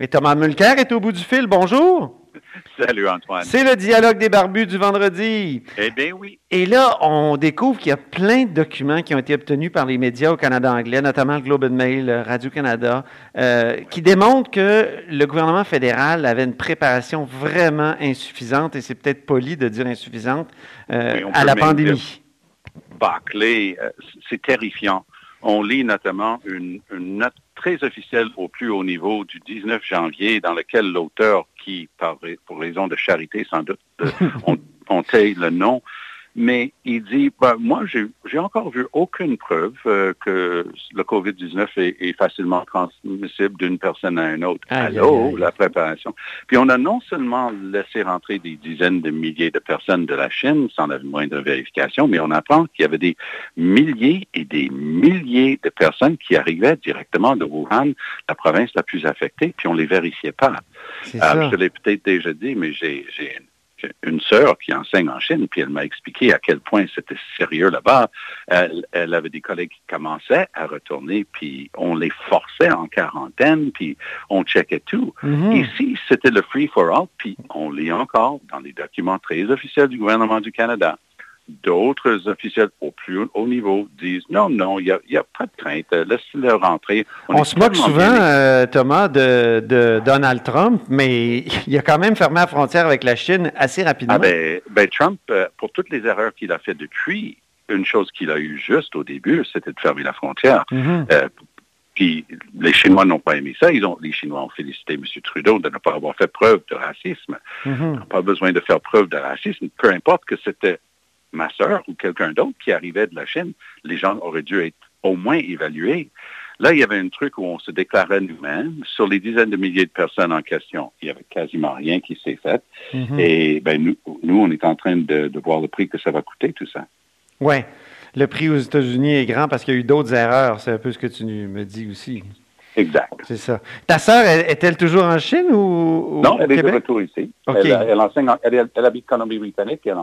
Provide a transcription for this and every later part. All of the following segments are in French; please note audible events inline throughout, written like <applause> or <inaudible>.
Et Thomas Mulcair est au bout du fil. Bonjour. Salut Antoine. C'est le dialogue des barbus du vendredi. Eh bien oui. Et là, on découvre qu'il y a plein de documents qui ont été obtenus par les médias au Canada anglais, notamment le Globe and Mail, Radio-Canada, euh, qui démontrent que le gouvernement fédéral avait une préparation vraiment insuffisante, et c'est peut-être poli de dire insuffisante, euh, à la pandémie. Barclay, euh, c'est terrifiant. On lit notamment une, note très officielle au plus haut niveau du 19 janvier dans laquelle l'auteur, qui, pour raison de charité sans doute, <laughs> on, on taille le nom, mais il dit, ben, moi, j'ai encore vu aucune preuve euh, que le COVID-19 est, facilement transmissible d'une personne à une autre. Allô, la préparation. Puis on a non seulement laissé rentrer des dizaines de milliers de personnes de la Chine sans la moindre vérification, mais on apprend qu'il y avait des milliers et des milliers de personnes qui arrivaient directement de Wuhan, la province la plus affectée, puis on ne les vérifiait pas. Euh, je l'ai peut-être déjà dit, mais j'ai une sœur qui enseigne en Chine, puis elle m'a expliqué à quel point c'était sérieux là-bas. Elle, avait des collègues qui commençaient à retourner, puis on les forçait en quarantaine, puis on checkait tout. Mhm. Ici, c'était le free for all, puis on lit encore dans les documents très officiels du gouvernement du Canada d'autres officiels au plus haut niveau disent non, non, il n'y a, pas de crainte, laisse-le rentrer. On, se moque souvent, euh, Thomas, de, Donald Trump, mais il a quand même fermé la frontière avec la Chine assez rapidement. Ah ben, ben Trump, euh, pour toutes les erreurs qu'il a faites depuis, une chose qu'il a eue juste au début, c'était de fermer la frontière. Mm-hmm. Euh, puis les Chinois n'ont pas aimé ça. Ils ont, les Chinois ont félicité M. Trudeau de ne pas avoir fait preuve de racisme. Mm-hmm. Ils n'ont pas besoin de faire preuve de racisme, peu importe que c'était ma sœur ou quelqu'un d'autre qui arrivait de la Chine, les gens auraient dû être au moins évalués. Là, il y avait un truc où on se déclarait nous-mêmes. Sur les dizaines de milliers de personnes en question, il n'y avait quasiment rien qui s'est fait. Mhm. Et ben, nous, nous, on est en train de, voir le prix que ça va coûter, tout ça. Oui. Le prix aux États-Unis est grand parce qu'il y a eu d'autres erreurs. C'est un peu ce que tu me dis aussi. Exact. C'est ça. Ta sœur, est-elle toujours en Chine ou, Non, elle est de retour ici. Elle, enseigne, elle, elle, habite Colombie-Britannique et elle,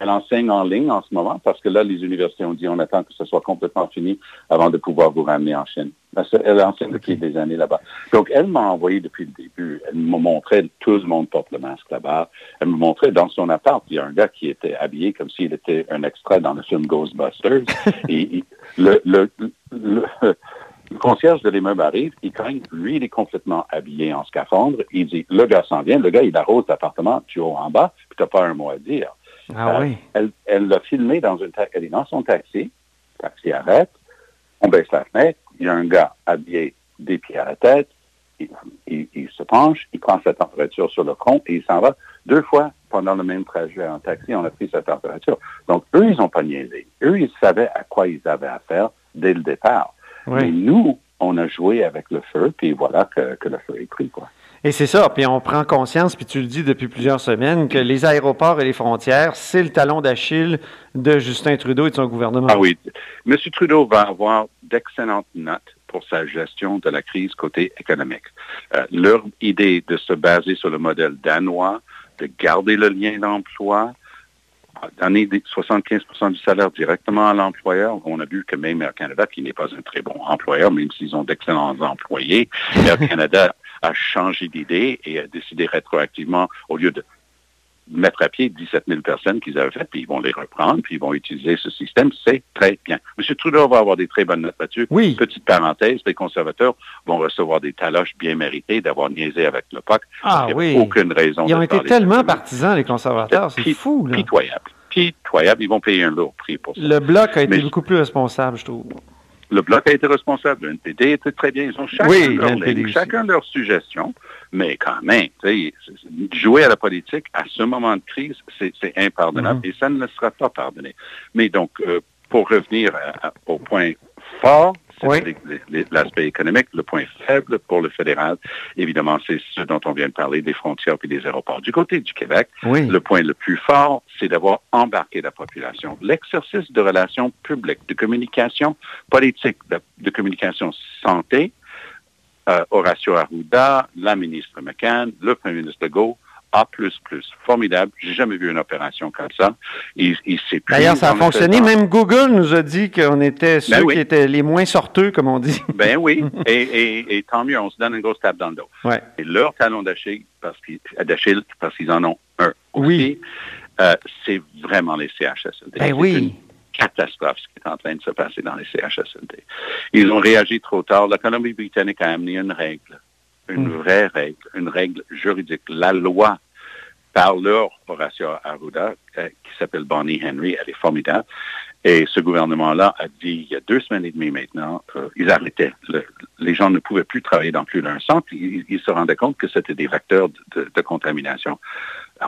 elle enseigne en ligne en ce moment parce que là, les universités ont dit on attend que ce soit complètement fini avant de pouvoir vous ramener en Chine. Elle enseigne depuis des années là-bas. Donc, elle m'a envoyé depuis le début. Elle me montrait, tout le monde porte le masque là-bas. Elle me montrait dans son appart, il y a un gars qui était habillé comme s'il était un extrait dans le film Ghostbusters. <laughs> et, le, le, le, concierge de l'immeuble arrive, il craint, lui, il est complètement habillé en scaphandre. Il dit, le gars s'en vient, le gars, il arrose l'appartement du haut en bas, puis t'as pas un mot à dire. Ah oui. Elle l'a filmé dans une elle est dans son taxi, le taxi arrête, on baisse la fenêtre, il y a un gars habillé des pieds à la tête, il, se penche, il prend sa température sur le front et il s'en va. Deux fois pendant le même trajet en taxi, on a pris sa température. Donc, eux, ils n'ont pas niaisé. Eux, ils savaient à quoi ils avaient affaire dès le départ. Mais nous, on a joué avec le feu, puis voilà que, que le feu est pris, quoi. Et c'est ça, puis on prend conscience, puis tu le dis depuis plusieurs semaines, que les aéroports et les frontières, c'est le talon d'Achille de Justin Trudeau et de son gouvernement. Ah oui. M. Trudeau va avoir d'excellentes notes pour sa gestion de la crise côté économique. Euh, leur idée de se baser sur le modèle danois, de garder le lien d'emploi, donner 75% du salaire directement à l'employeur. On a vu que même Air Canada, qui n'est pas un très bon employeur, même s'ils ont d'excellents employés, Air <laughs> Canada a changé d'idée et a décidé rétroactivement, au lieu de mettre à pied 17 000 personnes qu'ils avaient faites, puis ils vont les reprendre, puis ils vont utiliser ce système. C'est très bien. M. Trudeau va avoir des très bonnes notes là-dessus. Oui. Petite parenthèse, les conservateurs vont recevoir des taloches bien méritées d'avoir niaisé avec le POC. Ah Il oui. aucune raison Ils ont été tellement partisans, les conservateurs. C'est fou, là. Pitoyable. Pitoyable. Ils vont payer un lourd prix pour ça. Le Bloc a été beaucoup plus responsable, je trouve le Bloc a été responsable, le NPD était très bien. Ils ont chacun, leur, chacun leur suggestion, mais quand même, jouer à la politique à ce moment de crise, c'est impardonnable mm-hmm. et ça ne le sera pas pardonné. Mais donc, euh, pour revenir au point fort, l'aspect économique. Le point faible pour le fédéral, évidemment, c'est ce dont on vient de parler, des frontières et des aéroports. Du côté du Québec, le point le plus fort, c'est d'avoir embarqué la population. L'exercice de relations publiques, de communication politique, de, communication santé, euh, Horacio Arruda, la ministre McCann, le premier ministre Legault A++. Formidable. J'ai jamais vu une opération comme ça. Il, il D'ailleurs, ça a fonctionné. Même Google nous a dit qu'on était ceux ben qui étaient les moins sorteux, comme on dit. Ben oui. <laughs> et, et, et, tant mieux, on se donne une grosse tape dans le dos. Ouais. Et leur talon d'Achille, parce qu'ils, parce qu'ils en ont un aussi, oui. euh, c'est vraiment les CHSLD. Ben oui catastrophe ce qui est en train de se passer dans les CHSLD. Ils ont réagi trop tard. La Colombie-Britannique a amené une règle, une mm. vraie règle, une règle juridique. La loi par leur Horacio Arruda, euh, qui s'appelle Bonnie Henry, elle est formidable. Et ce gouvernement-là a dit, il y a deux semaines et demie maintenant, euh, ils arrêtaient. Le, les gens ne pouvaient plus travailler dans plus d'un centre. Ils, se rendaient compte que c'était des facteurs de, contamination.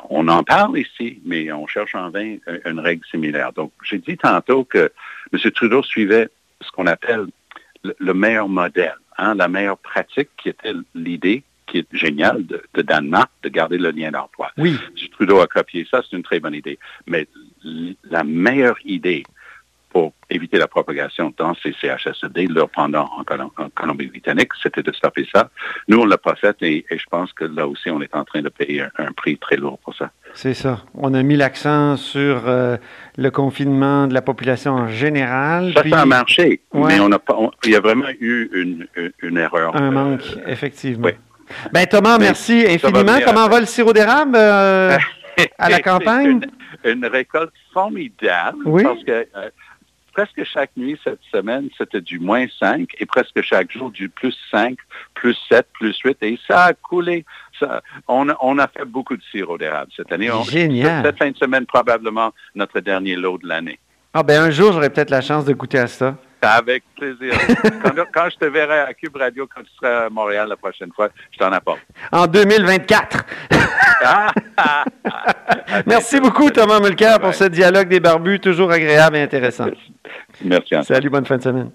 On en parle ici, mais on cherche en vain une règle similaire. Donc, j'ai dit tantôt que M. Trudeau suivait ce qu'on appelle le, le, meilleur modèle, hein, la meilleure pratique qui était l'idée qui est géniale de, de, Danemark, de garder le lien d'emploi. Oui. Si Trudeau a copié ça, c'est une très bonne idée. Mais la meilleure idée pour éviter la propagation dans ces CHSLD, leur pendant en, en Colombie-Britannique, c'était de stopper ça. Nous, on l'a pas fait et, et, je pense que là aussi, on est en train de payer un, un prix très lourd pour ça. C'est ça. On a mis l'accent sur euh, le confinement de la population en général. Ça, puis... ça a marché, ouais. mais on a pas, on, il y a vraiment eu une, une, une erreur. Un euh, manque, effectivement. Oui. Ben Thomas, mais merci infiniment. Va Comment va le sirop d'érable euh, <laughs> à la campagne? Une, une, récolte formidable oui. parce que euh, presque chaque nuit cette semaine, c'était du moins 5 et presque chaque jour du plus 5, plus 7, plus 8 et ça a coulé. Ça, on, a, on a fait beaucoup de sirop d'érable cette année. On, Génial. Cette fin de semaine, probablement notre dernier lot de l'année. Ah ben un jour, j'aurai peut-être la chance de goûter à ça. Avec plaisir. <laughs> quand, quand, je te verrai à Cube Radio, quand tu seras à Montréal la prochaine fois, je t'en apporte. En 2024. <laughs> Merci beaucoup, Thomas Mulcair, pour ce dialogue des barbus, toujours agréable et intéressant. Merci. Salut, bonne fin de semaine.